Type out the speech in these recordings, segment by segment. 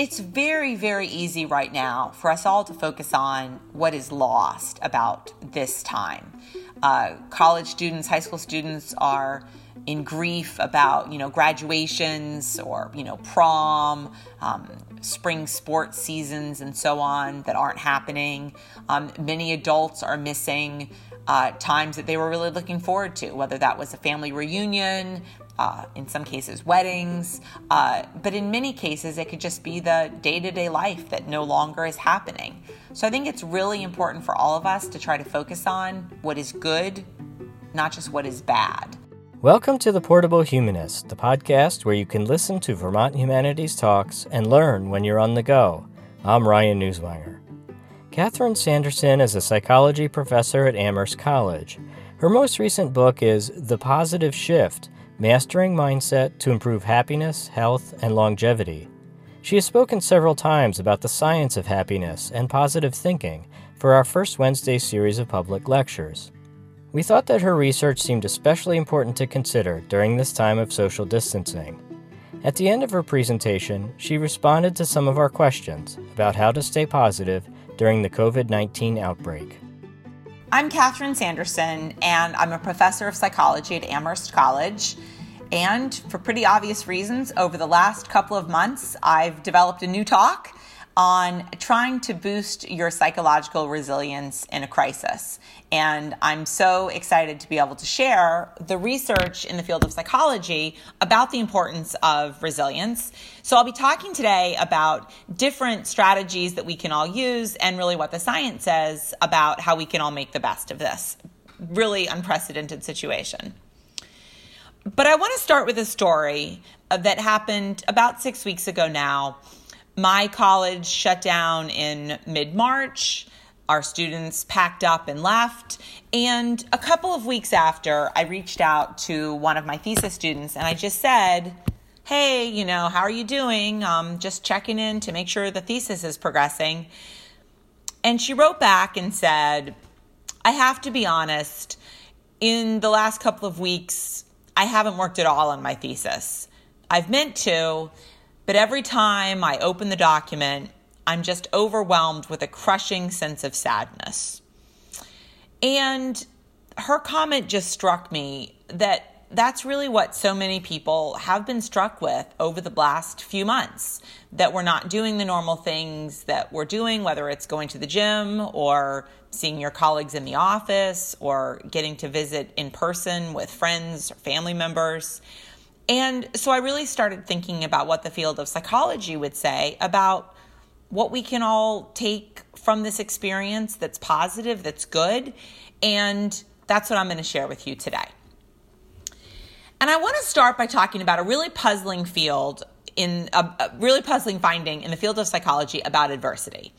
it's very, very easy right now for us all to focus on what is lost about this time. Uh, college students, high school students are in grief about you know graduations or you know prom, um, spring sports seasons, and so on that aren't happening. Um, many adults are missing uh, times that they were really looking forward to, whether that was a family reunion, uh, in some cases, weddings, uh, but in many cases, it could just be the day to day life that no longer is happening. So I think it's really important for all of us to try to focus on what is good, not just what is bad. Welcome to The Portable Humanist, the podcast where you can listen to Vermont Humanities Talks and learn when you're on the go. I'm Ryan Newswanger. Catherine Sanderson is a psychology professor at Amherst College. Her most recent book is The Positive Shift Mastering Mindset to Improve Happiness, Health, and Longevity. She has spoken several times about the science of happiness and positive thinking for our first Wednesday series of public lectures. We thought that her research seemed especially important to consider during this time of social distancing. At the end of her presentation, she responded to some of our questions about how to stay positive during the COVID 19 outbreak. I'm Catherine Sanderson, and I'm a professor of psychology at Amherst College. And for pretty obvious reasons, over the last couple of months, I've developed a new talk on trying to boost your psychological resilience in a crisis. And I'm so excited to be able to share the research in the field of psychology about the importance of resilience. So I'll be talking today about different strategies that we can all use and really what the science says about how we can all make the best of this really unprecedented situation. But I want to start with a story that happened about six weeks ago now my college shut down in mid March. Our students packed up and left. And a couple of weeks after, I reached out to one of my thesis students and I just said, Hey, you know, how are you doing? Um, just checking in to make sure the thesis is progressing. And she wrote back and said, I have to be honest, in the last couple of weeks, I haven't worked at all on my thesis. I've meant to, but every time I open the document, I'm just overwhelmed with a crushing sense of sadness. And her comment just struck me that that's really what so many people have been struck with over the last few months that we're not doing the normal things that we're doing, whether it's going to the gym or seeing your colleagues in the office or getting to visit in person with friends or family members. And so I really started thinking about what the field of psychology would say about what we can all take from this experience that's positive, that's good. And that's what I'm going to share with you today. And I want to start by talking about a really puzzling field in a, a really puzzling finding in the field of psychology about adversity.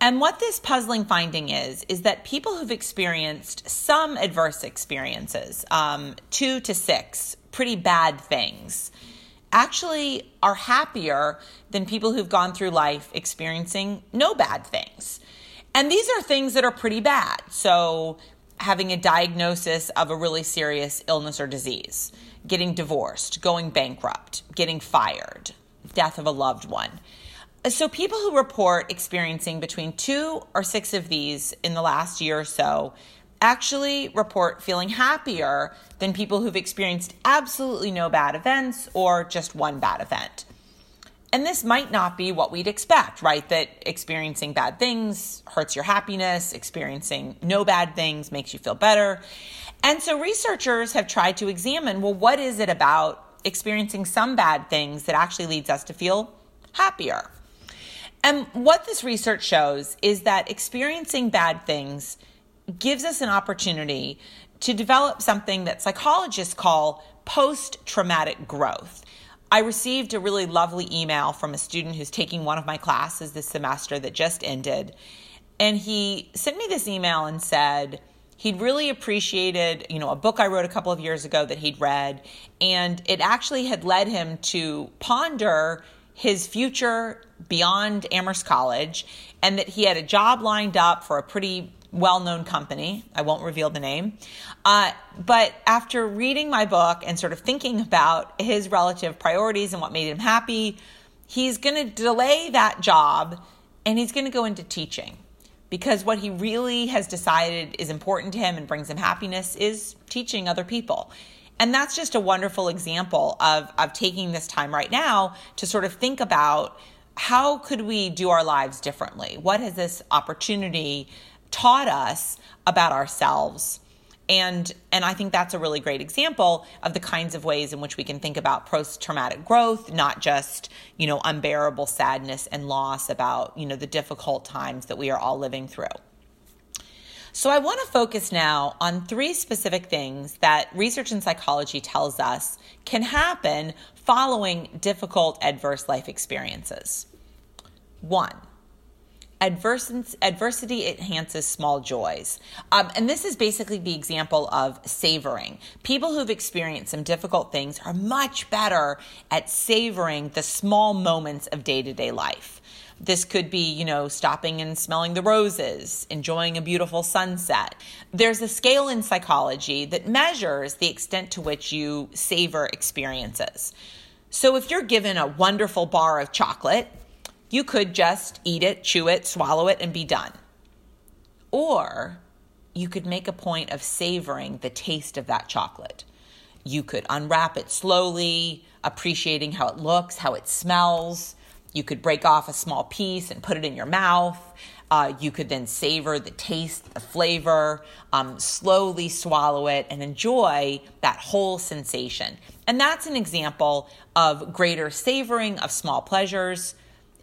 And what this puzzling finding is, is that people who've experienced some adverse experiences, um, two to six pretty bad things actually are happier than people who've gone through life experiencing no bad things. And these are things that are pretty bad. So, having a diagnosis of a really serious illness or disease, getting divorced, going bankrupt, getting fired, death of a loved one. So, people who report experiencing between two or six of these in the last year or so actually report feeling happier than people who've experienced absolutely no bad events or just one bad event. And this might not be what we'd expect, right? That experiencing bad things hurts your happiness, experiencing no bad things makes you feel better. And so researchers have tried to examine well, what is it about experiencing some bad things that actually leads us to feel happier? And what this research shows is that experiencing bad things gives us an opportunity to develop something that psychologists call post traumatic growth. I received a really lovely email from a student who's taking one of my classes this semester that just ended. And he sent me this email and said he'd really appreciated, you know, a book I wrote a couple of years ago that he'd read, and it actually had led him to ponder his future beyond Amherst College and that he had a job lined up for a pretty well known company. I won't reveal the name. Uh, but after reading my book and sort of thinking about his relative priorities and what made him happy, he's going to delay that job and he's going to go into teaching because what he really has decided is important to him and brings him happiness is teaching other people. And that's just a wonderful example of, of taking this time right now to sort of think about how could we do our lives differently? What has this opportunity taught us about ourselves? And, and I think that's a really great example of the kinds of ways in which we can think about post-traumatic growth, not just, you know, unbearable sadness and loss about, you know, the difficult times that we are all living through. So I want to focus now on three specific things that research in psychology tells us can happen following difficult adverse life experiences. One, adversity enhances small joys. Um, and this is basically the example of savoring. People who've experienced some difficult things are much better at savoring the small moments of day to day life. This could be, you know, stopping and smelling the roses, enjoying a beautiful sunset. There's a scale in psychology that measures the extent to which you savor experiences. So if you're given a wonderful bar of chocolate, you could just eat it, chew it, swallow it, and be done. Or you could make a point of savoring the taste of that chocolate. You could unwrap it slowly, appreciating how it looks, how it smells. You could break off a small piece and put it in your mouth. Uh, you could then savor the taste, the flavor, um, slowly swallow it, and enjoy that whole sensation. And that's an example of greater savoring of small pleasures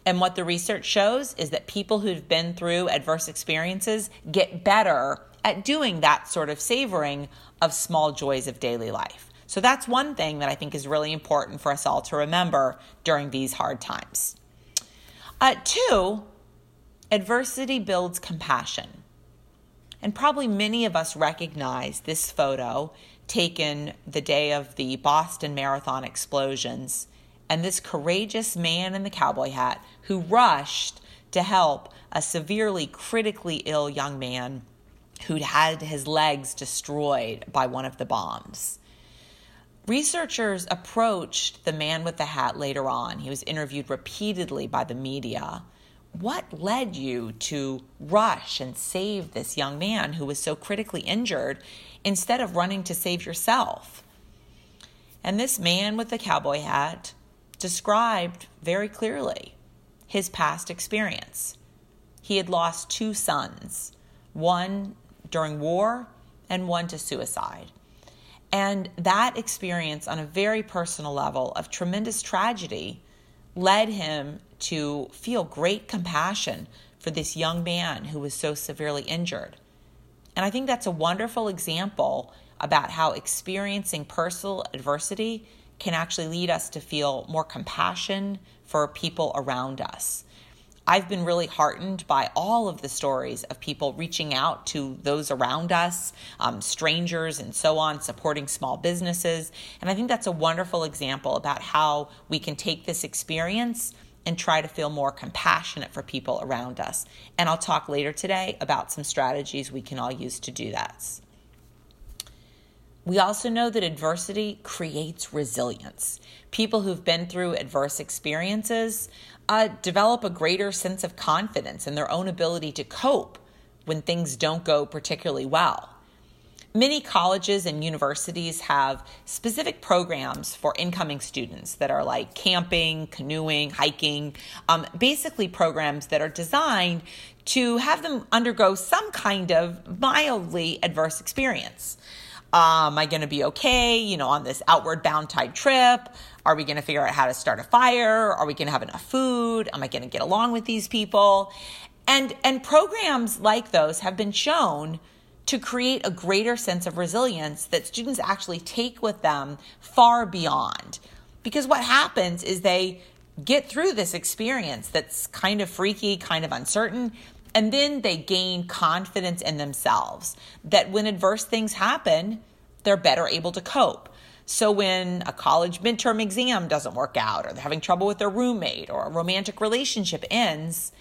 and what the research shows is that people who've been through adverse experiences get better at doing that sort of savoring of small joys of daily life. So that's one thing that I think is really important for us all to remember during these hard times. Uh, two, adversity builds compassion. And probably many of us recognize this photo taken the day of the Boston Marathon explosions and this courageous man in the cowboy hat who rushed to help a severely critically ill young man who'd had his legs destroyed by one of the bombs. Researchers approached the man with the hat later on. He was interviewed repeatedly by the media. What led you to rush and save this young man who was so critically injured instead of running to save yourself? And this man with the cowboy hat described very clearly his past experience. He had lost two sons, one during war and one to suicide. And that experience, on a very personal level of tremendous tragedy, led him to feel great compassion for this young man who was so severely injured. And I think that's a wonderful example about how experiencing personal adversity can actually lead us to feel more compassion for people around us. I've been really heartened by all of the stories of people reaching out to those around us, um, strangers, and so on, supporting small businesses. And I think that's a wonderful example about how we can take this experience and try to feel more compassionate for people around us. And I'll talk later today about some strategies we can all use to do that. We also know that adversity creates resilience. People who've been through adverse experiences uh, develop a greater sense of confidence in their own ability to cope when things don't go particularly well. Many colleges and universities have specific programs for incoming students that are like camping, canoeing, hiking, um, basically programs that are designed to have them undergo some kind of mildly adverse experience. Um, am I going to be okay, you know, on this outward bound type trip? Are we going to figure out how to start a fire? Are we going to have enough food? Am I going to get along with these people? And and programs like those have been shown to create a greater sense of resilience that students actually take with them far beyond. Because what happens is they get through this experience that's kind of freaky, kind of uncertain, and then they gain confidence in themselves that when adverse things happen, they're better able to cope. So when a college midterm exam doesn't work out, or they're having trouble with their roommate, or a romantic relationship ends,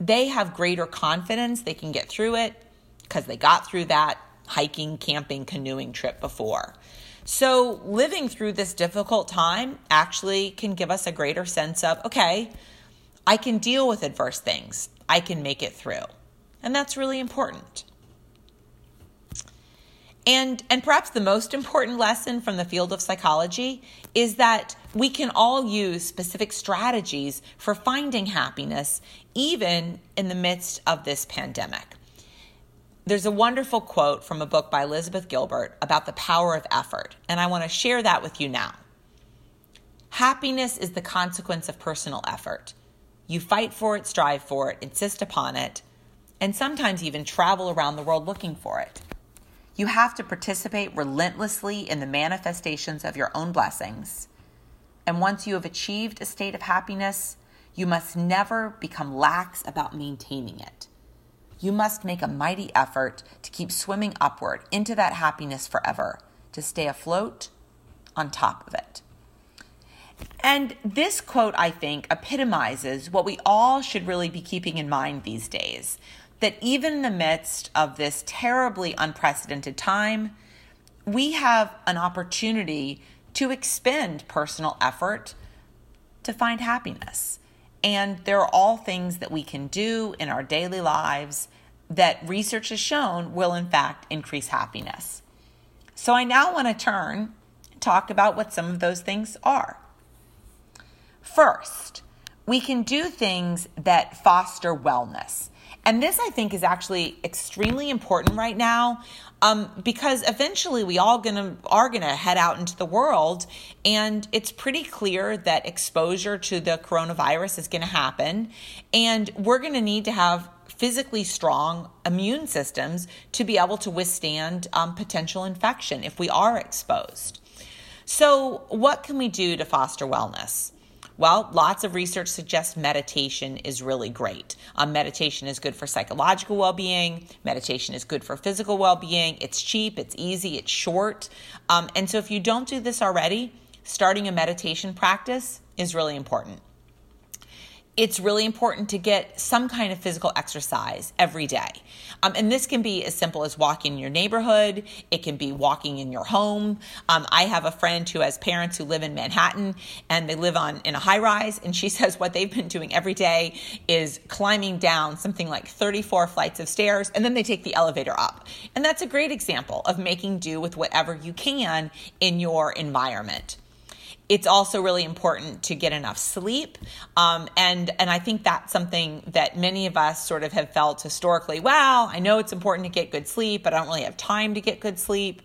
they have greater confidence they can get through it because they got through that hiking, camping, canoeing trip before. So, living through this difficult time actually can give us a greater sense of okay, I can deal with adverse things, I can make it through. And that's really important. And, and perhaps the most important lesson from the field of psychology is that we can all use specific strategies for finding happiness, even in the midst of this pandemic. There's a wonderful quote from a book by Elizabeth Gilbert about the power of effort, and I want to share that with you now. Happiness is the consequence of personal effort. You fight for it, strive for it, insist upon it, and sometimes even travel around the world looking for it. You have to participate relentlessly in the manifestations of your own blessings. And once you have achieved a state of happiness, you must never become lax about maintaining it. You must make a mighty effort to keep swimming upward into that happiness forever, to stay afloat on top of it. And this quote, I think, epitomizes what we all should really be keeping in mind these days that even in the midst of this terribly unprecedented time, we have an opportunity to expend personal effort to find happiness. And there are all things that we can do in our daily lives that research has shown will, in fact, increase happiness. So I now want to turn talk about what some of those things are. First, we can do things that foster wellness. And this, I think, is actually extremely important right now um, because eventually we all gonna are gonna head out into the world, and it's pretty clear that exposure to the coronavirus is gonna happen, and we're gonna need to have physically strong immune systems to be able to withstand um, potential infection if we are exposed. So, what can we do to foster wellness? Well, lots of research suggests meditation is really great. Um, meditation is good for psychological well being, meditation is good for physical well being. It's cheap, it's easy, it's short. Um, and so, if you don't do this already, starting a meditation practice is really important it's really important to get some kind of physical exercise every day. Um, and this can be as simple as walking in your neighborhood, it can be walking in your home. Um, I have a friend who has parents who live in Manhattan and they live on in a high rise, and she says what they've been doing every day is climbing down something like 34 flights of stairs, and then they take the elevator up. And that's a great example of making do with whatever you can in your environment it's also really important to get enough sleep um, and and i think that's something that many of us sort of have felt historically well i know it's important to get good sleep but i don't really have time to get good sleep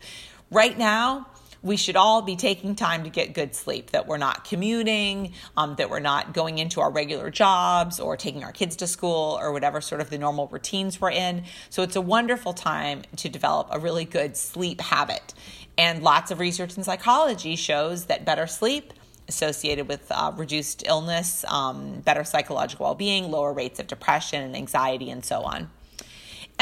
right now we should all be taking time to get good sleep, that we're not commuting, um, that we're not going into our regular jobs or taking our kids to school or whatever sort of the normal routines we're in. So it's a wonderful time to develop a really good sleep habit. And lots of research in psychology shows that better sleep associated with uh, reduced illness, um, better psychological well being, lower rates of depression and anxiety, and so on.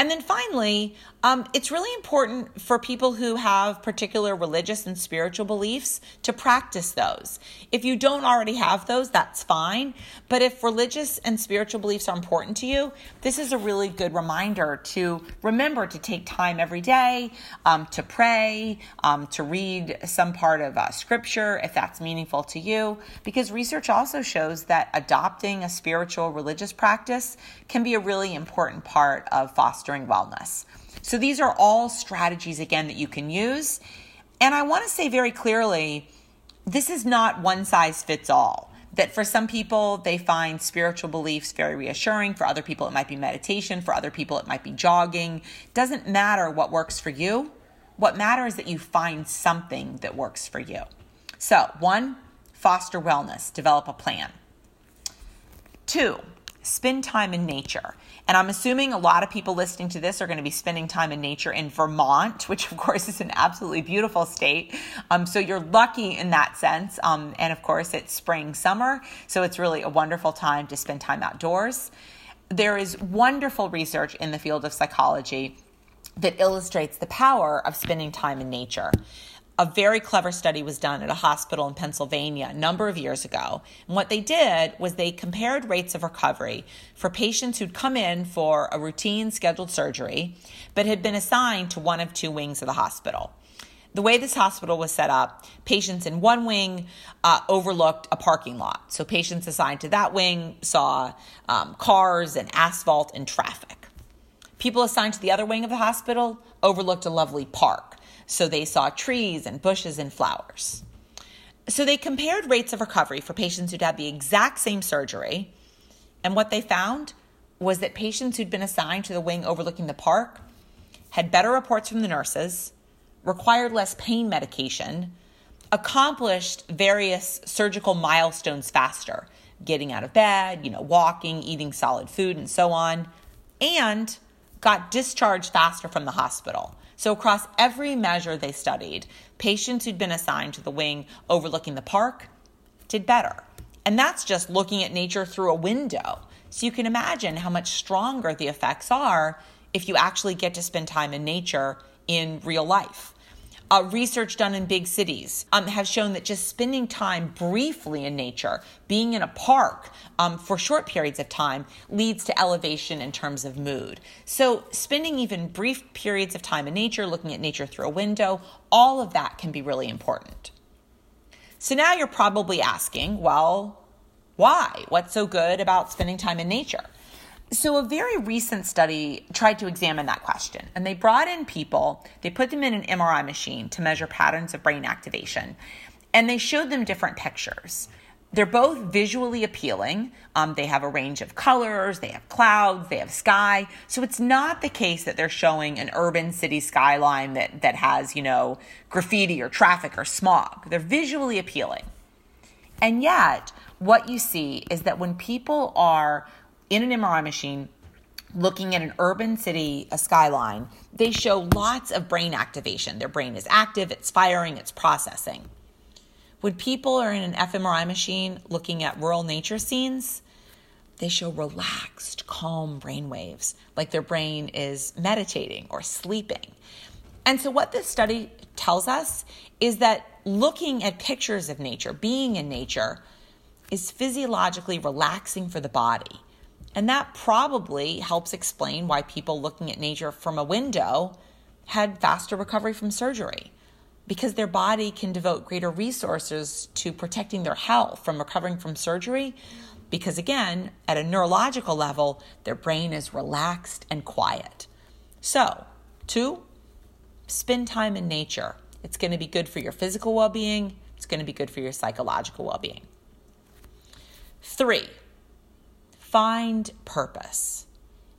And then finally, um, it's really important for people who have particular religious and spiritual beliefs to practice those. If you don't already have those, that's fine. But if religious and spiritual beliefs are important to you, this is a really good reminder to remember to take time every day um, to pray, um, to read some part of uh, scripture if that's meaningful to you. Because research also shows that adopting a spiritual religious practice can be a really important part of fostering wellness. So these are all strategies, again, that you can use. And I want to say very clearly this is not one size fits all. That for some people, they find spiritual beliefs very reassuring. For other people, it might be meditation. For other people, it might be jogging. Doesn't matter what works for you. What matters is that you find something that works for you. So, one, foster wellness, develop a plan. Two, spend time in nature. And I'm assuming a lot of people listening to this are going to be spending time in nature in Vermont, which of course is an absolutely beautiful state. Um, so you're lucky in that sense. Um, and of course, it's spring, summer. So it's really a wonderful time to spend time outdoors. There is wonderful research in the field of psychology that illustrates the power of spending time in nature a very clever study was done at a hospital in Pennsylvania a number of years ago. And what they did was they compared rates of recovery for patients who'd come in for a routine scheduled surgery but had been assigned to one of two wings of the hospital. The way this hospital was set up, patients in one wing uh, overlooked a parking lot. So patients assigned to that wing saw um, cars and asphalt and traffic. People assigned to the other wing of the hospital overlooked a lovely park. So they saw trees and bushes and flowers. So they compared rates of recovery for patients who'd had the exact same surgery. And what they found was that patients who'd been assigned to the wing overlooking the park had better reports from the nurses required less pain medication, accomplished various surgical milestones faster, getting out of bed, you know, walking, eating solid food, and so on, and got discharged faster from the hospital. So, across every measure they studied, patients who'd been assigned to the wing overlooking the park did better. And that's just looking at nature through a window. So, you can imagine how much stronger the effects are if you actually get to spend time in nature in real life. Uh, research done in big cities um, have shown that just spending time briefly in nature, being in a park um, for short periods of time, leads to elevation in terms of mood. So, spending even brief periods of time in nature, looking at nature through a window, all of that can be really important. So, now you're probably asking, well, why? What's so good about spending time in nature? So, a very recent study tried to examine that question, and they brought in people, they put them in an MRI machine to measure patterns of brain activation, and they showed them different pictures. They're both visually appealing. Um, they have a range of colors, they have clouds, they have sky. So, it's not the case that they're showing an urban city skyline that, that has, you know, graffiti or traffic or smog. They're visually appealing. And yet, what you see is that when people are in an MRI machine looking at an urban city, a skyline, they show lots of brain activation. Their brain is active, it's firing, it's processing. When people are in an fMRI machine looking at rural nature scenes, they show relaxed, calm brain waves, like their brain is meditating or sleeping. And so, what this study tells us is that looking at pictures of nature, being in nature, is physiologically relaxing for the body. And that probably helps explain why people looking at nature from a window had faster recovery from surgery because their body can devote greater resources to protecting their health from recovering from surgery. Because again, at a neurological level, their brain is relaxed and quiet. So, two, spend time in nature. It's going to be good for your physical well being, it's going to be good for your psychological well being. Three, find purpose.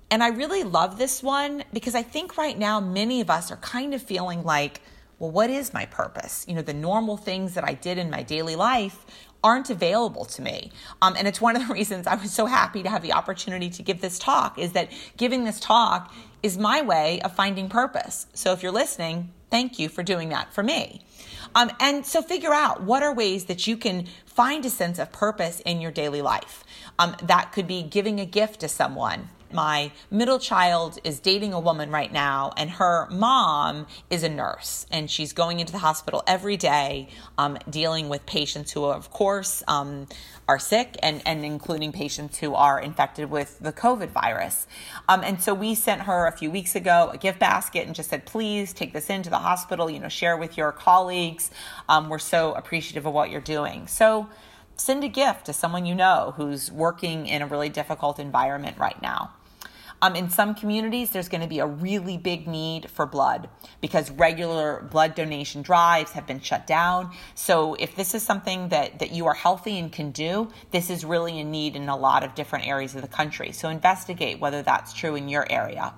And I really love this one because I think right now many of us are kind of feeling like, well, what is my purpose? You know, the normal things that I did in my daily life aren't available to me. Um, and it's one of the reasons I was so happy to have the opportunity to give this talk is that giving this talk is my way of finding purpose. So if you're listening, thank you for doing that for me. Um, and so figure out what are ways that you can find a sense of purpose in your daily life. Um, that could be giving a gift to someone. My middle child is dating a woman right now, and her mom is a nurse, and she's going into the hospital every day, um, dealing with patients who, are, of course, um, are sick, and, and including patients who are infected with the COVID virus. Um, and so we sent her a few weeks ago a gift basket and just said, please take this into the hospital, you know, share with your colleagues. Um, we're so appreciative of what you're doing. So send a gift to someone you know who's working in a really difficult environment right now. Um, in some communities, there's going to be a really big need for blood because regular blood donation drives have been shut down. So, if this is something that, that you are healthy and can do, this is really a need in a lot of different areas of the country. So, investigate whether that's true in your area.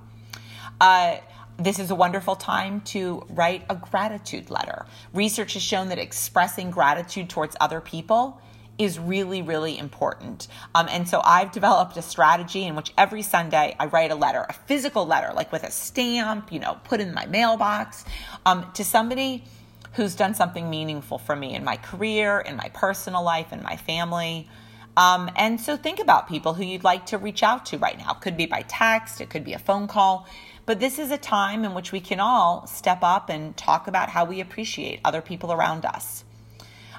Uh, this is a wonderful time to write a gratitude letter. Research has shown that expressing gratitude towards other people is really, really important. Um, and so I've developed a strategy in which every Sunday I write a letter, a physical letter, like with a stamp, you know, put in my mailbox, um, to somebody who's done something meaningful for me in my career, in my personal life, in my family. Um, and so think about people who you'd like to reach out to right now. It could be by text, it could be a phone call. But this is a time in which we can all step up and talk about how we appreciate other people around us.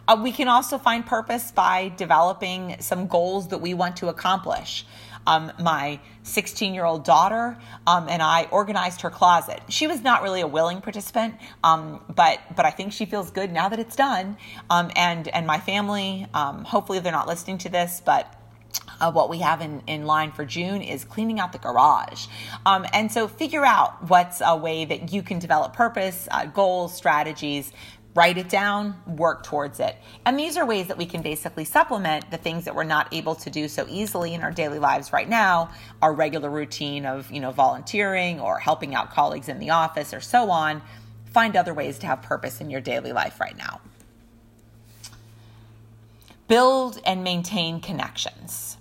Uh, we can also find purpose by developing some goals that we want to accomplish. Um, my 16 year old daughter um, and I organized her closet. She was not really a willing participant, um, but but I think she feels good now that it's done. Um, and and my family, um, hopefully they're not listening to this, but. Uh, what we have in, in line for June is cleaning out the garage. Um, and so figure out what's a way that you can develop purpose, uh, goals, strategies write it down, work towards it. And these are ways that we can basically supplement the things that we're not able to do so easily in our daily lives right now, our regular routine of, you know, volunteering or helping out colleagues in the office or so on. Find other ways to have purpose in your daily life right now. Build and maintain connections.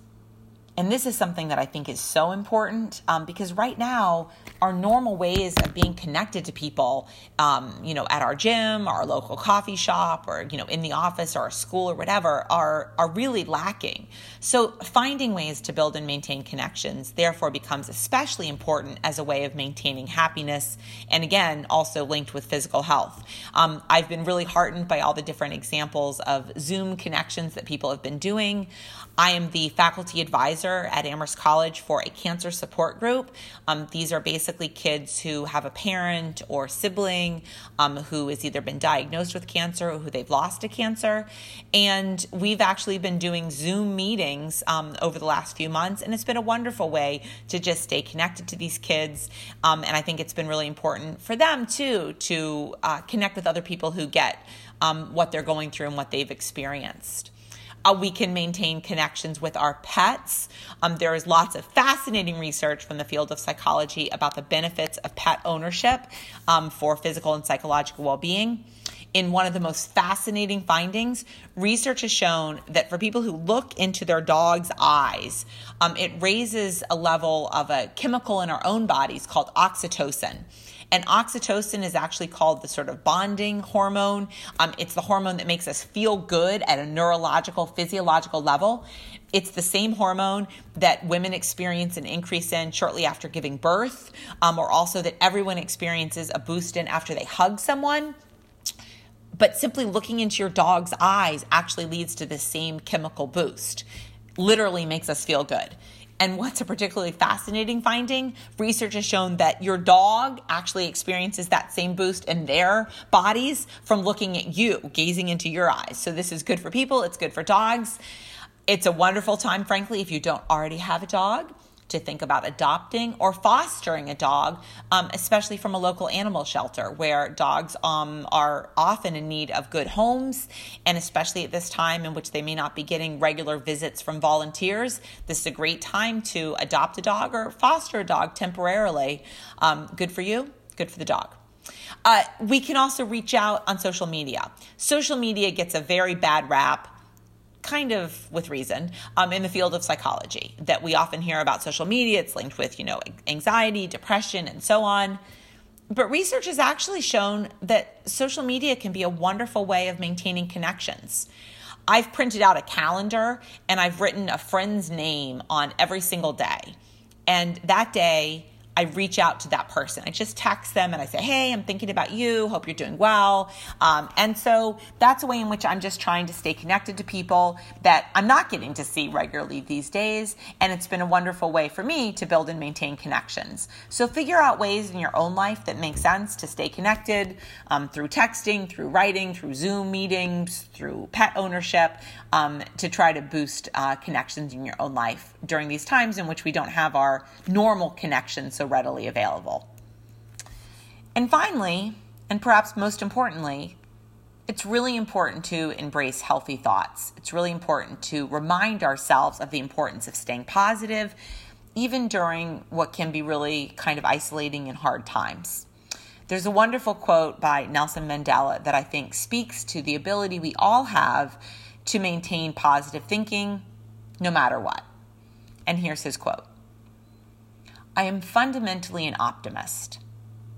And this is something that I think is so important um, because right now, our normal ways of being connected to people, um, you know, at our gym, our local coffee shop, or you know, in the office or our school or whatever, are are really lacking. So finding ways to build and maintain connections therefore becomes especially important as a way of maintaining happiness, and again, also linked with physical health. Um, I've been really heartened by all the different examples of Zoom connections that people have been doing. I am the faculty advisor at Amherst College for a cancer support group. Um, these are basically kids who have a parent or sibling um, who has either been diagnosed with cancer or who they've lost to cancer. And we've actually been doing Zoom meetings um, over the last few months, and it's been a wonderful way to just stay connected to these kids. Um, and I think it's been really important for them too to uh, connect with other people who get um, what they're going through and what they've experienced. Uh, we can maintain connections with our pets. Um, there is lots of fascinating research from the field of psychology about the benefits of pet ownership um, for physical and psychological well being. In one of the most fascinating findings, research has shown that for people who look into their dog's eyes, um, it raises a level of a chemical in our own bodies called oxytocin. And oxytocin is actually called the sort of bonding hormone. Um, it's the hormone that makes us feel good at a neurological, physiological level. It's the same hormone that women experience an increase in shortly after giving birth, um, or also that everyone experiences a boost in after they hug someone but simply looking into your dog's eyes actually leads to the same chemical boost. Literally makes us feel good. And what's a particularly fascinating finding? Research has shown that your dog actually experiences that same boost in their bodies from looking at you, gazing into your eyes. So, this is good for people, it's good for dogs. It's a wonderful time, frankly, if you don't already have a dog to think about adopting or fostering a dog, um, especially from a local animal shelter where dogs um, are often in need of good homes, and especially at this time in which they may not be getting regular visits from volunteers. This is a great time to adopt a dog or foster a dog temporarily. Um, good for you, good for the dog. Uh, we can also reach out on social media. Social media gets a very bad rap kind of with reason um, in the field of psychology that we often hear about social media. It's linked with you know anxiety depression and so on. But research has actually shown that social media can be a wonderful way of maintaining connections. I've printed out a calendar and i've written a friend's name on every single day. And that day I reach out to that person. I just text them and I say, Hey, I'm thinking about you. Hope you're doing well. Um, and so that's a way in which I'm just trying to stay connected to people that I'm not getting to see regularly these days. And it's been a wonderful way for me to build and maintain connections. So figure out ways in your own life that make sense to stay connected um, through texting, through writing, through Zoom meetings, through pet ownership um, to try to boost uh, connections in your own life during these times in which we don't have our normal connections. So readily available. And finally, and perhaps most importantly, it's really important to embrace healthy thoughts. It's really important to remind ourselves of the importance of staying positive, even during what can be really kind of isolating and hard times. There's a wonderful quote by Nelson Mandela that I think speaks to the ability we all have to maintain positive thinking no matter what. And here's his quote I am fundamentally an optimist.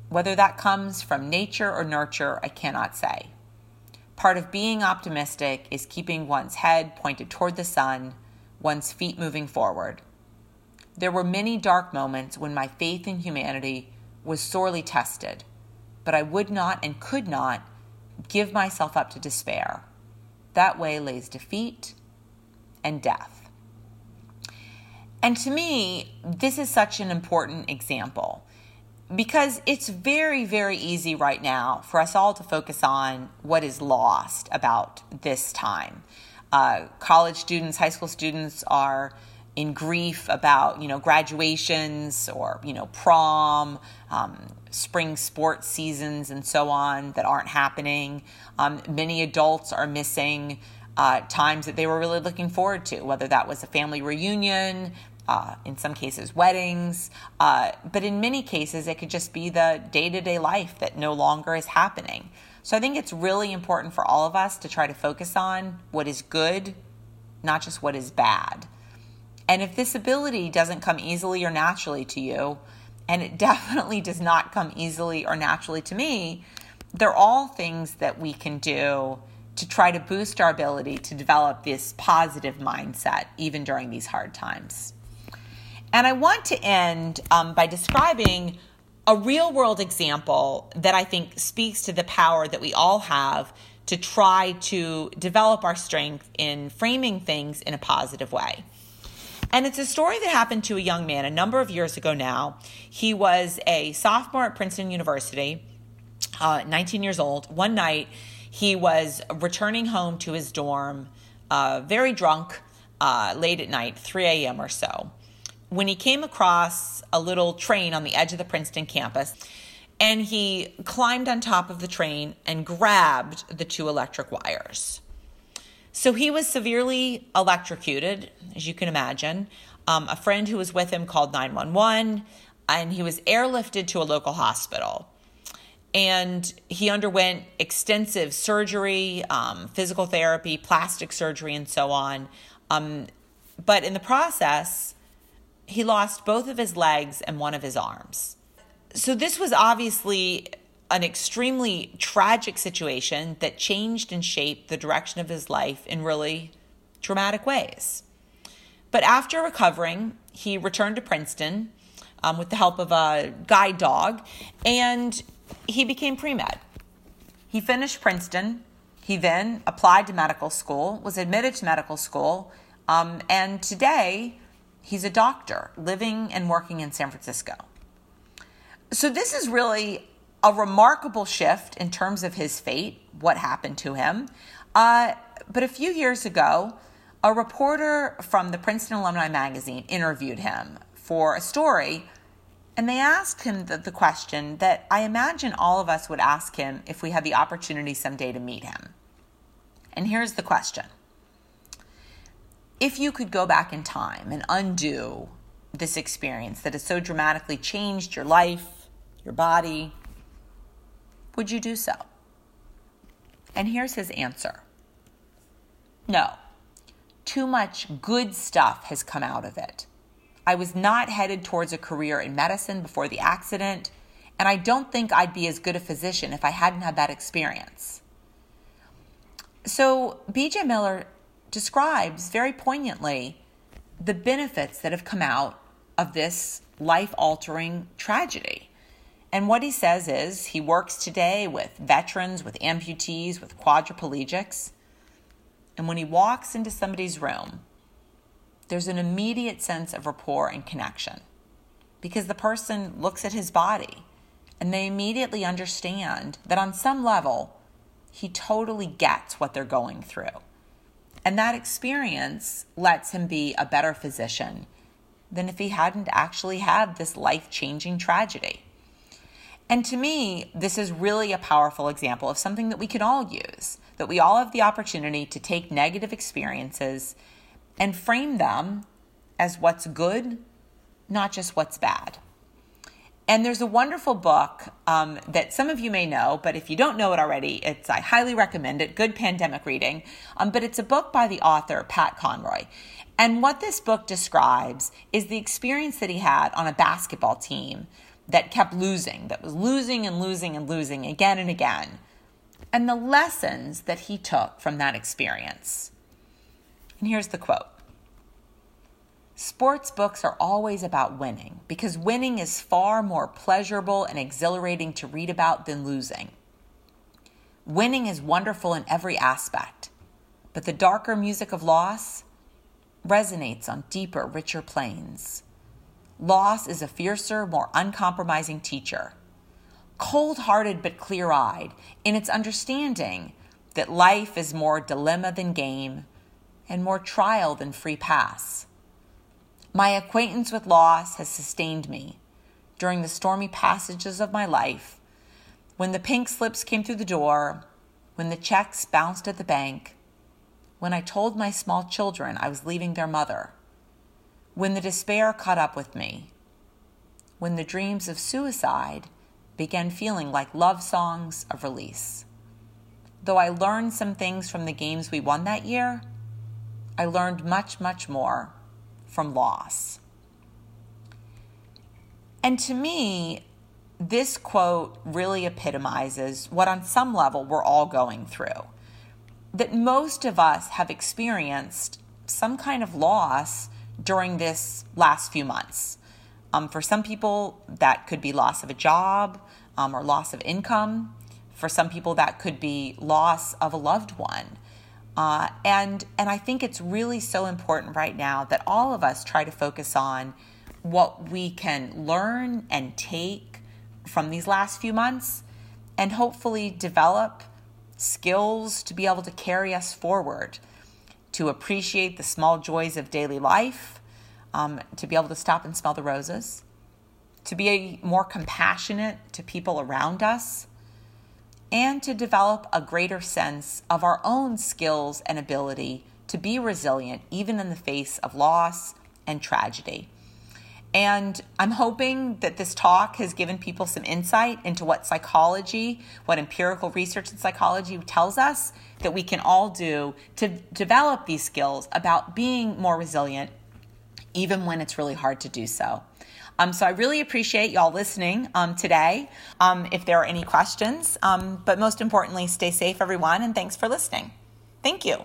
Whether that comes from nature or nurture, I cannot say. Part of being optimistic is keeping one's head pointed toward the sun, one's feet moving forward. There were many dark moments when my faith in humanity was sorely tested, but I would not and could not give myself up to despair. that way lays defeat and death. And to me, this is such an important example because it's very, very easy right now for us all to focus on what is lost about this time. Uh, college students, high school students are in grief about you know graduations or you know prom, um, spring sports seasons, and so on that aren't happening. Um, many adults are missing uh, times that they were really looking forward to, whether that was a family reunion, uh, in some cases, weddings, uh, but in many cases, it could just be the day to day life that no longer is happening. So I think it's really important for all of us to try to focus on what is good, not just what is bad. And if this ability doesn't come easily or naturally to you, and it definitely does not come easily or naturally to me, they're all things that we can do to try to boost our ability to develop this positive mindset even during these hard times. And I want to end um, by describing a real world example that I think speaks to the power that we all have to try to develop our strength in framing things in a positive way. And it's a story that happened to a young man a number of years ago now. He was a sophomore at Princeton University, uh, 19 years old. One night, he was returning home to his dorm, uh, very drunk, uh, late at night, 3 a.m. or so, when he came across a little train on the edge of the Princeton campus. And he climbed on top of the train and grabbed the two electric wires. So he was severely electrocuted, as you can imagine. Um, a friend who was with him called 911, and he was airlifted to a local hospital and he underwent extensive surgery, um, physical therapy, plastic surgery, and so on. Um, but in the process, he lost both of his legs and one of his arms. So this was obviously an extremely tragic situation that changed and shaped the direction of his life in really dramatic ways. But after recovering, he returned to Princeton um, with the help of a guide dog, and he became pre med. He finished Princeton. He then applied to medical school, was admitted to medical school, um, and today he's a doctor living and working in San Francisco. So, this is really a remarkable shift in terms of his fate, what happened to him. Uh, but a few years ago, a reporter from the Princeton Alumni Magazine interviewed him for a story and they asked him the, the, question that I imagine all of us would ask him if we had the opportunity someday to meet him. And here's the question If you could go back in time and undo this experience that has so dramatically changed your life, your body, would you do so? And here's his answer No. Too much good stuff has come out of it. I was not headed towards a career in medicine before the accident, and I don't think I'd be as good a physician if I hadn't had that experience. So, BJ Miller describes very poignantly the benefits that have come out of this life altering tragedy. And what he says is he works today with veterans, with amputees, with quadriplegics. And when he walks into somebody's room, there's an immediate sense of rapport and connection because the person looks at his body and they immediately understand that on some level, he totally gets what they're going through. And that experience lets him be a better physician than if he hadn't actually had this life changing tragedy. And to me, this is really a powerful example of something that we can all use, that we all have the opportunity to take negative experiences and frame them as what's good, not just what's bad. And there's a wonderful book um, that some of you may know, but if you don't know it already, it's I highly recommend it. Good pandemic reading. Um, but it's a book by the author Pat Conroy, and what this book describes is the experience that he had on a basketball team that kept losing, that was losing and losing and losing again and again, and the lessons that he took from that experience. And here's the quote Sports books are always about winning because winning is far more pleasurable and exhilarating to read about than losing. Winning is wonderful in every aspect, but the darker music of loss resonates on deeper, richer planes. Loss is a fiercer, more uncompromising teacher. Cold hearted but clear eyed in its understanding that life is more dilemma than game and more trial than free pass. My acquaintance with loss has sustained me during the stormy passages of my life, when the pink slips came through the door, when the checks bounced at the bank, when I told my small children I was leaving their mother, when the despair caught up with me, when the dreams of suicide began feeling like love songs of release. Though I learned some things from the games we won that year, I learned much, much more from loss. And to me, this quote really epitomizes what, on some level, we're all going through. That most of us have experienced some kind of loss during this last few months. Um, for some people, that could be loss of a job um, or loss of income. For some people, that could be loss of a loved one. Uh, and and I think it's really so important right now that all of us try to focus on what we can learn and take from these last few months, and hopefully develop skills to be able to carry us forward, to appreciate the small joys of daily life, um, to be able to stop and smell the roses, to be more compassionate to people around us and to develop a greater sense of our own skills and ability to be resilient even in the face of loss and tragedy. And I'm hoping that this talk has given people some insight into what psychology, what empirical research in psychology tells us that we can all do to develop these skills about being more resilient, even when it's really hard to do so. Um, so I really appreciate y'all listening um, today. Um, if there are any questions, um, but most importantly, stay safe, everyone, and thanks for listening. Thank you.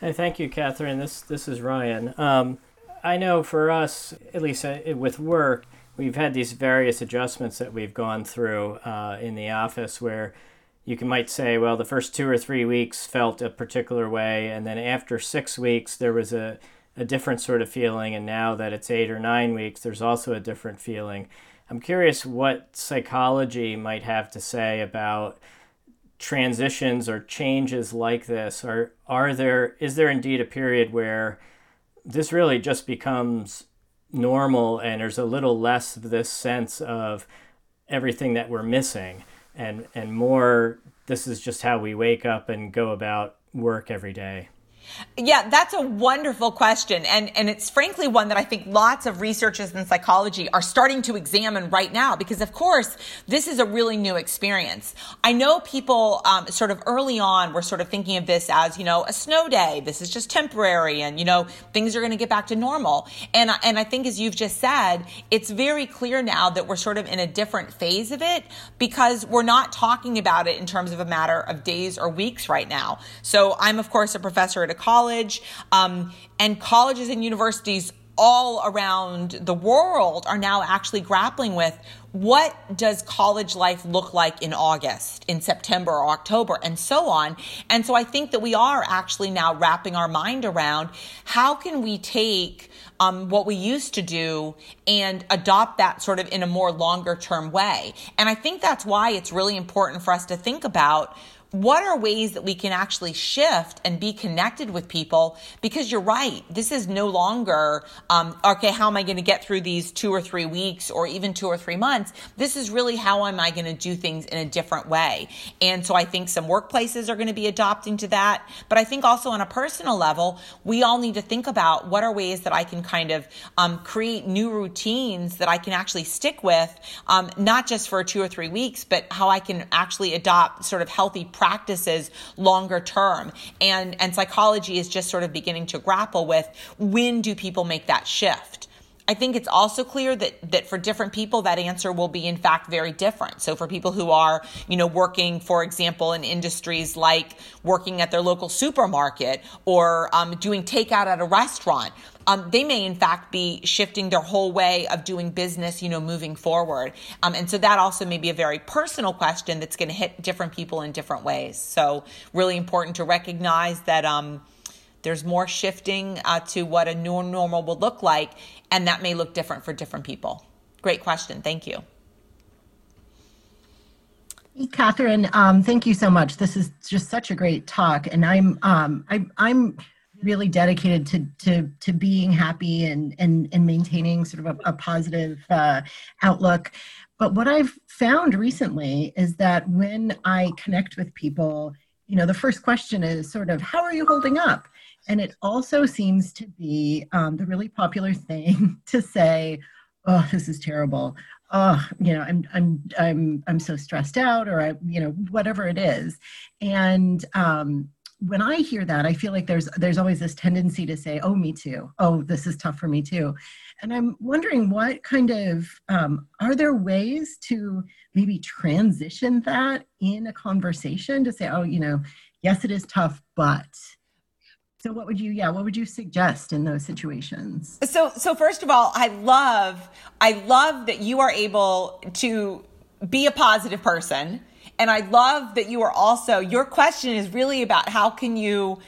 Hey, thank you, Catherine. This this is Ryan. Um, I know for us, at least uh, with work, we've had these various adjustments that we've gone through uh, in the office where you can, might say, well, the first two or three weeks felt a particular way, and then after six weeks, there was a a different sort of feeling, and now that it's eight or nine weeks, there's also a different feeling. I'm curious what psychology might have to say about transitions or changes like this. Or are there is there indeed a period where this really just becomes normal and there's a little less of this sense of everything that we're missing and and more this is just how we wake up and go about work every day. Yeah, that's a wonderful question. And, and it's frankly one that I think lots of researchers in psychology are starting to examine right now because, of course, this is a really new experience. I know people um, sort of early on were sort of thinking of this as, you know, a snow day. This is just temporary and, you know, things are going to get back to normal. And, and I think, as you've just said, it's very clear now that we're sort of in a different phase of it because we're not talking about it in terms of a matter of days or weeks right now. So I'm, of course, a professor at a college, um, and colleges and universities all around the world are now actually grappling with what does college life look like in August, in September or October, and so on. And so I think that we are actually now wrapping our mind around how can we take um, what we used to do and adopt that sort of in a more longer term way. And I think that's why it's really important for us to think about what are ways that we can actually shift and be connected with people? Because you're right, this is no longer, um, okay, how am I going to get through these two or three weeks or even two or three months? This is really how am I going to do things in a different way. And so I think some workplaces are going to be adopting to that. But I think also on a personal level, we all need to think about what are ways that I can kind of um, create new routines that I can actually stick with, um, not just for two or three weeks, but how I can actually adopt sort of healthy practices practices longer term. And, and psychology is just sort of beginning to grapple with when do people make that shift? I think it's also clear that that for different people that answer will be in fact very different. So for people who are, you know, working, for example, in industries like working at their local supermarket or um, doing takeout at a restaurant, um, they may in fact be shifting their whole way of doing business, you know, moving forward. Um, and so that also may be a very personal question that's going to hit different people in different ways. So really important to recognize that. Um, there's more shifting uh, to what a new normal will look like, and that may look different for different people. Great question. Thank you. Catherine, um, thank you so much. This is just such a great talk, and I'm um, I, I'm really dedicated to to to being happy and and and maintaining sort of a, a positive uh, outlook. But what I've found recently is that when I connect with people, you know, the first question is sort of, "How are you holding up?" And it also seems to be um, the really popular thing to say, "Oh, this is terrible. Oh, you know, I'm I'm I'm I'm so stressed out, or I, you know, whatever it is." And um, when I hear that, I feel like there's there's always this tendency to say, "Oh, me too. Oh, this is tough for me too." And I'm wondering what kind of um, are there ways to maybe transition that in a conversation to say, "Oh, you know, yes, it is tough, but." So what would you yeah, what would you suggest in those situations? So so first of all, I love I love that you are able to be a positive person and I love that you are also your question is really about how can you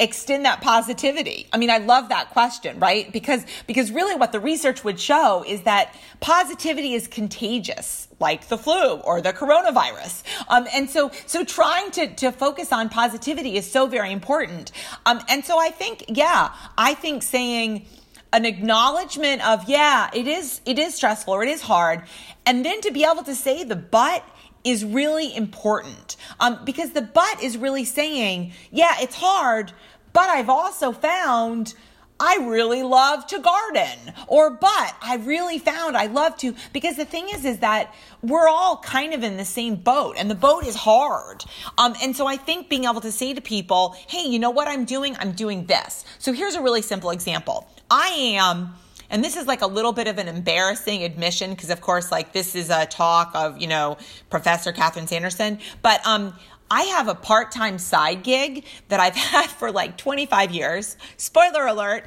extend that positivity? I mean, I love that question, right? Because because really what the research would show is that positivity is contagious, like the flu or the coronavirus. Um, and so so trying to to focus on positivity is so very important. Um, and so I think, yeah, I think saying an acknowledgement of yeah it is it is stressful or it is hard and then to be able to say the but is really important um, because the but is really saying, yeah, it's hard, but I've also found I really love to garden or but I really found I love to because the thing is is that we're all kind of in the same boat and the boat is hard. Um and so I think being able to say to people, "Hey, you know what I'm doing? I'm doing this." So here's a really simple example. I am and this is like a little bit of an embarrassing admission because, of course, like this is a talk of, you know, Professor Catherine Sanderson. But um, I have a part time side gig that I've had for like 25 years. Spoiler alert.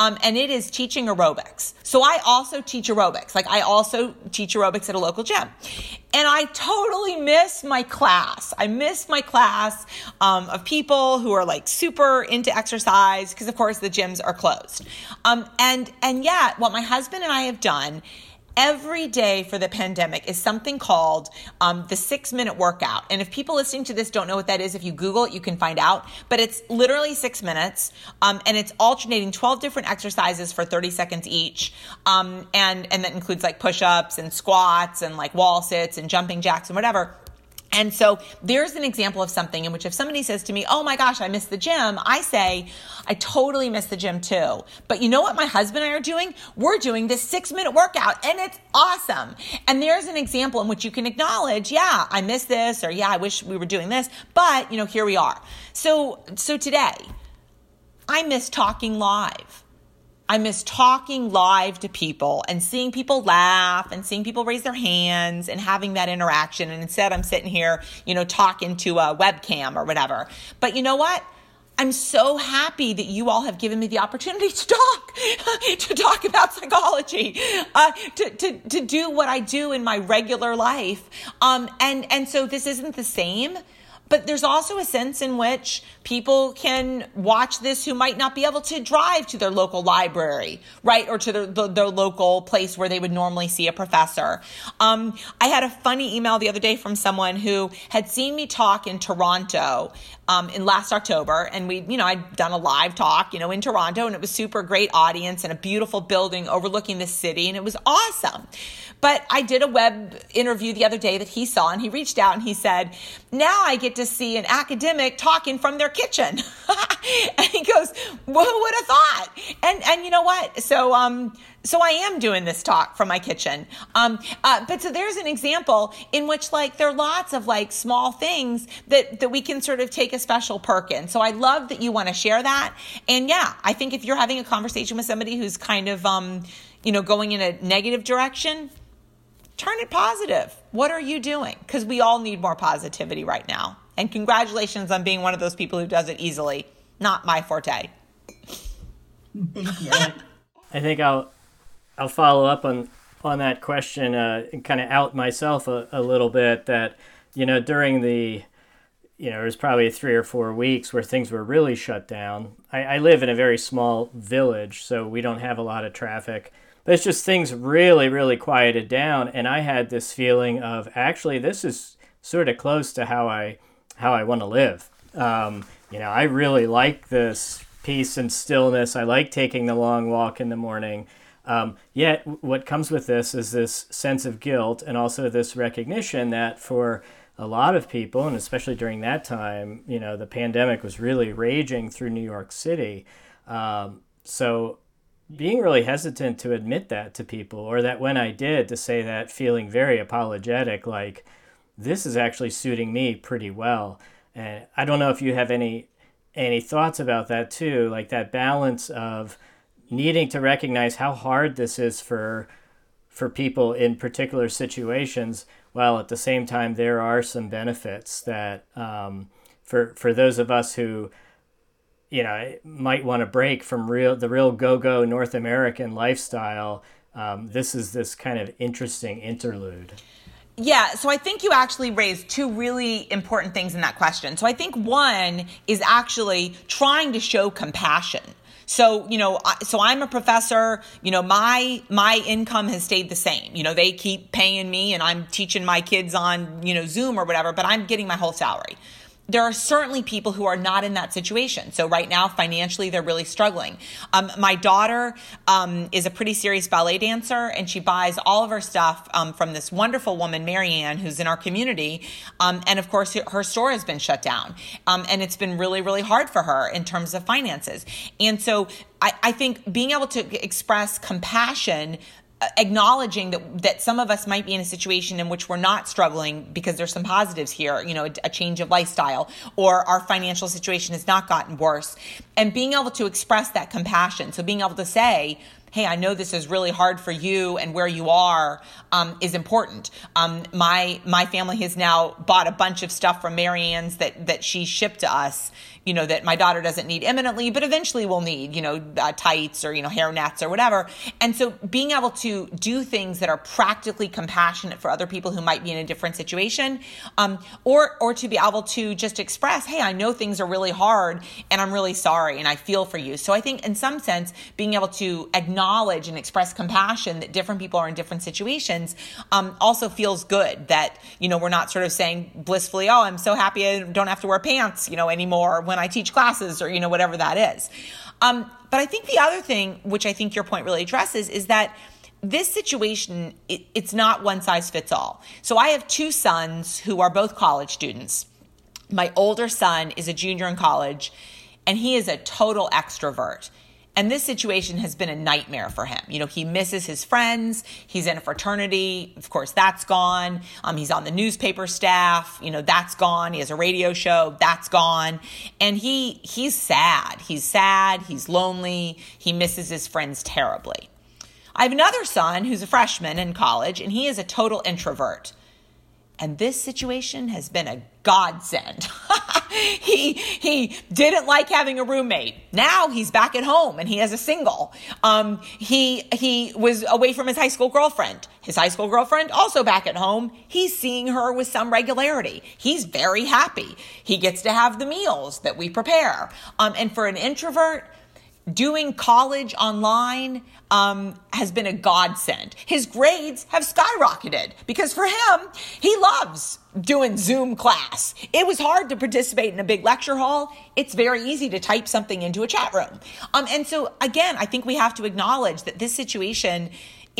Um, and it is teaching aerobics. So I also teach aerobics. Like I also teach aerobics at a local gym. And I totally miss my class. I miss my class um, of people who are like super into exercise because, of course, the gyms are closed. Um, and and yet, what my husband and I have done every day for the pandemic is something called um, the six minute workout. And if people listening to this don't know what that is, if you Google it, you can find out. But it's literally six minutes, um, and it's alternating 12 different exercises for 30 seconds each. Um, and, and that includes like push ups and squats and like wall sits and jumping jacks and whatever. And so there's an example of something in which if somebody says to me, Oh my gosh, I miss the gym, I say, I totally miss the gym too. But you know what my husband and I are doing? We're doing this six minute workout and it's awesome. And there's an example in which you can acknowledge, yeah, I miss this or yeah, I wish we were doing this, but you know, here we are. So, so today I miss talking live. I miss talking live to people and seeing people laugh and seeing people raise their hands and having that interaction. And instead, I'm sitting here, you know, talking to a webcam or whatever. But you know what? I'm so happy that you all have given me the opportunity to talk, to talk about psychology, uh, to, to, to do what I do in my regular life. Um, and, and so this isn't the same but there's also a sense in which people can watch this who might not be able to drive to their local library, right? Or to their, the, their local place where they would normally see a professor. Um, I had a funny email the other day from someone who had seen me talk in Toronto um, in last October, and we, you know, I'd done a live talk, you know, in Toronto, and it was super great audience and a beautiful building overlooking the city, and it was awesome. But I did a web interview the other day that he saw, and he reached out and he said, Now I get to see an academic talking from their kitchen. and he goes, who would have thought? And and you know what? So um so I am doing this talk from my kitchen. Um, uh, but so there's an example in which like there are lots of like small things that that we can sort of take a special perk in. So I love that you want to share that. And yeah, I think if you're having a conversation with somebody who's kind of um, you know going in a negative direction, turn it positive. What are you doing? Because we all need more positivity right now. And congratulations on being one of those people who does it easily. Not my forte. Thank you. I think I'll I'll follow up on on that question uh, and kind of out myself a, a little bit that you know during the you know it was probably three or four weeks where things were really shut down. I, I live in a very small village, so we don't have a lot of traffic. But it's just things really, really quieted down, and I had this feeling of actually this is sort of close to how I how I want to live. Um, you know, I really like this peace and stillness. I like taking the long walk in the morning. Um, yet, what comes with this is this sense of guilt and also this recognition that for a lot of people, and especially during that time, you know, the pandemic was really raging through New York City. Um, so, being really hesitant to admit that to people, or that when I did, to say that feeling very apologetic, like, this is actually suiting me pretty well. And I don't know if you have any any thoughts about that too, like that balance of needing to recognize how hard this is for for people in particular situations, while at the same time there are some benefits that um, for for those of us who you know might want to break from real the real go go North American lifestyle. Um, this is this kind of interesting interlude. Yeah, so I think you actually raised two really important things in that question. So I think one is actually trying to show compassion. So, you know, so I'm a professor, you know, my my income has stayed the same. You know, they keep paying me and I'm teaching my kids on, you know, Zoom or whatever, but I'm getting my whole salary there are certainly people who are not in that situation. So right now, financially, they're really struggling. Um, my daughter um, is a pretty serious ballet dancer, and she buys all of her stuff um, from this wonderful woman, Marianne, who's in our community. Um, and of course, her store has been shut down, um, and it's been really, really hard for her in terms of finances. And so I, I think being able to express compassion acknowledging that that some of us might be in a situation in which we're not struggling because there's some positives here you know a, a, change of lifestyle or our financial situation has not gotten worse and being able to express that compassion so being able to say hey, I know this is really hard for you and where you are um, is important. Um, my my family has now bought a bunch of stuff from Marianne's that that she shipped to us you know, that my daughter doesn't need imminently, but eventually will need, you know, uh, tights or, you know, hair nets or whatever. And so being able to do things that are practically compassionate for other people who might be in a different situation, um, or, or to be able to just express, hey, I know things are really hard and I'm really sorry and I feel for you. So I think in some sense, being able to acknowledge and express compassion that different people are in different situations um, also feels good that, you know, we're not sort of saying blissfully, oh, I'm so happy I don't have to wear pants, you know, anymore when I teach classes or, you know, whatever that is. Um, but I think the other thing, which I think your point really addresses, is that this situation, it, it's not one size fits all. So I have two sons who are both college students. My older son is a junior in college, and he is a total extrovert. And this situation has been a nightmare for him. You know, he misses his friends. He's in a fraternity. Of course, that's gone. Um, he's on the newspaper staff. You know, that's gone. He has a radio show. That's gone. And he he's sad. He's sad. He's lonely. He misses his friends terribly. I have another son who's a freshman in college, and he is a total introvert. And this situation has been a godsend. he he didn't like having a roommate. Now he's back at home and he has a single. Um, he he was away from his high school girlfriend. His high school girlfriend also back at home. He's seeing her with some regularity. He's very happy. He gets to have the meals that we prepare. Um, and for an introvert, doing college online um, has been a godsend. His grades have skyrocketed because for him, he loves doing Zoom class. It was hard to participate in a big lecture hall. It's very easy to type something into a chat room. Um, and so, again, I think we have to acknowledge that this situation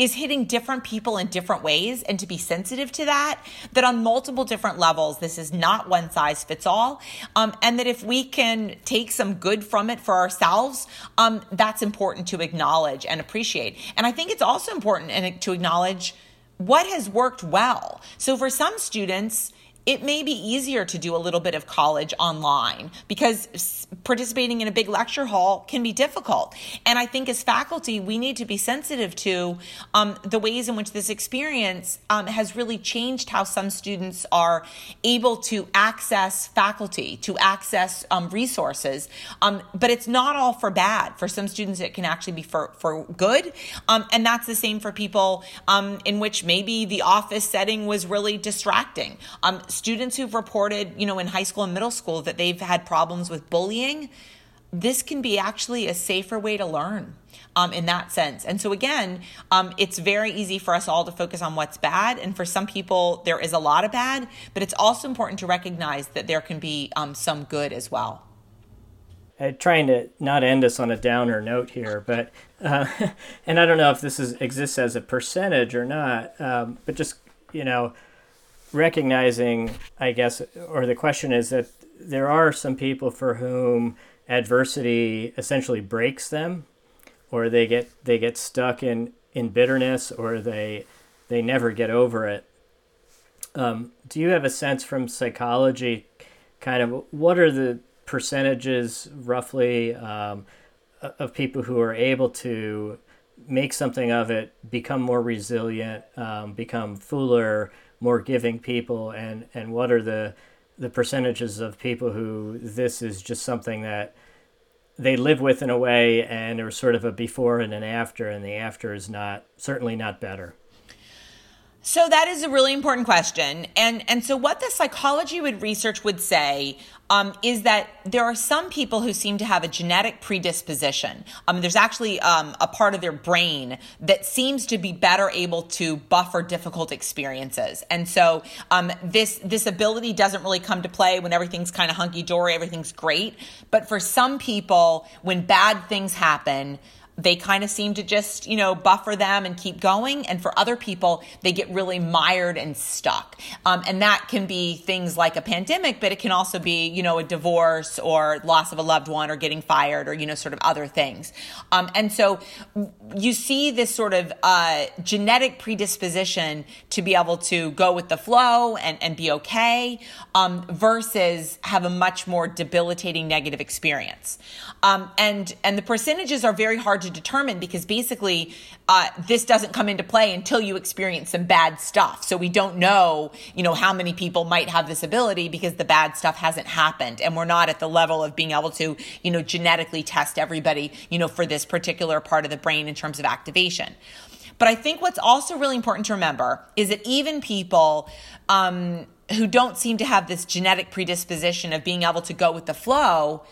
is hitting different people in different ways and to be sensitive to that, that on multiple different levels, this is not one size fits all. Um, and that if we can take some good from it for ourselves, um, that's important to acknowledge and appreciate. And I think it's also important to acknowledge what has worked well. So for some students, it may be easier to do a little bit of college online because participating in a big lecture hall can be difficult. And I think as faculty, we need to be sensitive to um, the ways in which this experience um, has really changed how some students are able to access faculty, to access um, resources. Um, but it's not all for bad. For some students, it can actually be for, for good. Um, and that's the same for people um, in which maybe the office setting was really distracting students who've reported, you know, in high school and middle school that they've had problems with bullying, this can be actually a safer way to learn. Um, in that sense. And so, again, um, it's very easy for us all to focus on what's bad. And for some people, there is a lot of bad, but it's also important to recognize that there can be um, some good as well. I'm trying to not end us on a downer note here, but, uh, and I don't know if this is, exists as a percentage or not, um, but just, you know, recognizing, I guess, or the question is that there are some people for whom adversity essentially breaks them, or they get they get stuck in in bitterness, or they they never get over it. Um, do you have a sense from psychology, kind of what are the percentages roughly um, of people who are able to make something of it, become more resilient, um, become fuller, more giving people and and what are the the percentages of people who this is just something that they live with in a way and there's sort of a before and an after and the after is not certainly not better so that is a really important question, and and so what the psychology would research would say um, is that there are some people who seem to have a genetic predisposition. Um, there's actually um, a part of their brain that seems to be better able to buffer difficult experiences, and so um, this this ability doesn't really come to play when everything's kind of hunky dory, everything's great. But for some people, when bad things happen they kind of seem to just, you know, buffer them and keep going. And for other people, they get really mired and stuck. Um, and that can be things like a pandemic, but it can also be, you know, a divorce or loss of a loved one or getting fired or, you know, sort of other things. Um, and so you see this sort of uh, genetic predisposition to be able to go with the flow and, and be okay um, versus have a much more debilitating negative experience. Um, and, and the percentages are very hard to determine because basically uh, this doesn't come into play until you experience some bad stuff. So we don't know, you know, how many people might have this ability because the bad stuff hasn't happened, and we're not at the level of being able to, you know, genetically test everybody, you know, for this particular part of the brain in terms of activation. But I think what's also really important to remember is that even people um, who don't seem to have this genetic predisposition of being able to go with the flow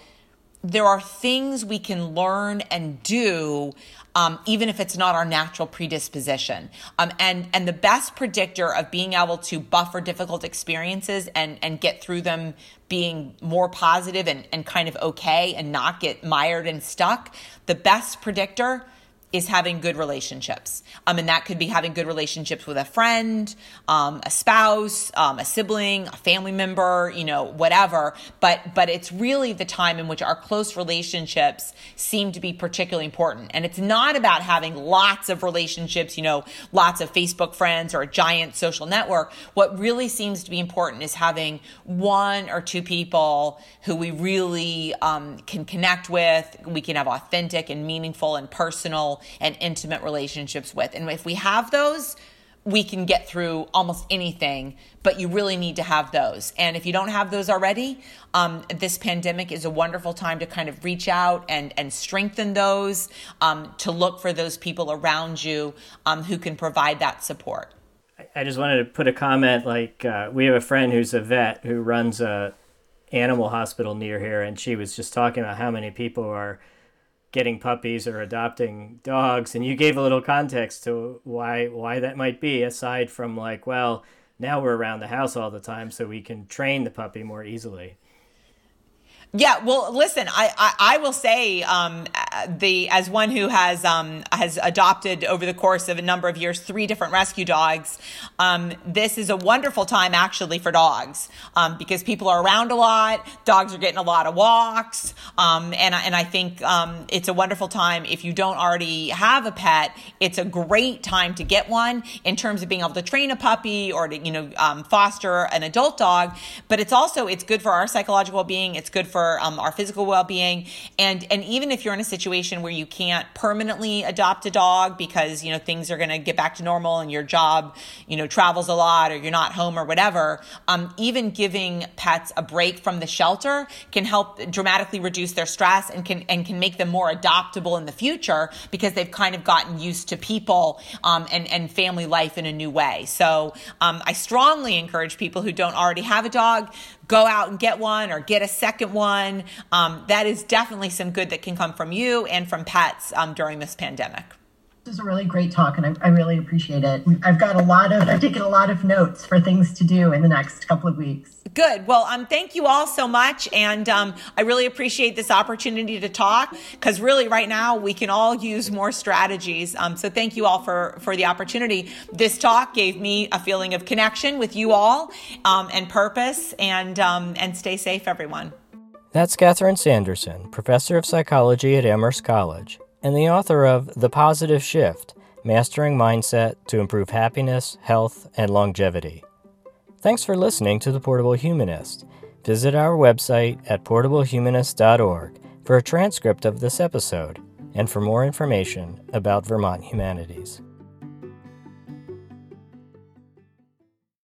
there are things we can learn and do um, even if it's not our natural predisposition. Um, and and the best predictor of being able to buffer difficult experiences and and get through them being more positive and, and kind of okay and not get mired and stuck, the best predictor is having good relationships. Um, and that could be having good relationships with a friend, um, a spouse, um, a sibling, a family member, you know, whatever. But but it's really the time in which our close relationships seem to be particularly important. And it's not about having lots of relationships, you know, lots of Facebook friends or a giant social network. What really seems to be important is having one or two people who we really um, can connect with. We can have authentic and meaningful and personal and intimate relationships with. And if we have those, we can get through almost anything, but you really need to have those. And if you don't have those already, um, this pandemic is a wonderful time to kind of reach out and, and strengthen those, um, to look for those people around you um, who can provide that support. I just wanted to put a comment like uh, we have a friend who's a vet who runs a animal hospital near here, and she was just talking about how many people are getting puppies or adopting dogs and you gave a little context to why why that might be aside from like well now we're around the house all the time so we can train the puppy more easily yeah, well, listen, I, I, I will say, um, the as one who has um, has adopted over the course of a number of years three different rescue dogs, um, this is a wonderful time actually for dogs um, because people are around a lot. Dogs are getting a lot of walks, um, and and I think um, it's a wonderful time if you don't already have a pet. It's a great time to get one in terms of being able to train a puppy or to you know foster an adult dog. But it's also it's good for our psychological being. It's good for our physical well being, and and even if you're in a situation where you can't permanently adopt a dog because you know things are going to get back to normal and your job you know travels a lot or you're not home or whatever um, even giving pets a break from the shelter can help dramatically reduce their stress and can and can make them more adoptable in the future because they've kind of gotten used to people um, and and family life in a new way. So um, I strongly encourage people who don't already have a dog go out and get one or get a second one. Um, that is definitely some good that can come from you and from pets um, during this pandemic. This is a really great talk, and I, I really appreciate it. I've got a lot of, I've taken a lot of notes for things to do in the next couple of weeks. Good. Well, um, thank you all so much, and um, I really appreciate this opportunity to talk because really, right now, we can all use more strategies. Um, so, thank you all for for the opportunity. This talk gave me a feeling of connection with you all um, and purpose, and um, and stay safe, everyone. That's Catherine Sanderson, professor of psychology at Amherst College and the author of The Positive Shift Mastering Mindset to Improve Happiness, Health, and Longevity. Thanks for listening to The Portable Humanist. Visit our website at portablehumanist.org for a transcript of this episode and for more information about Vermont Humanities.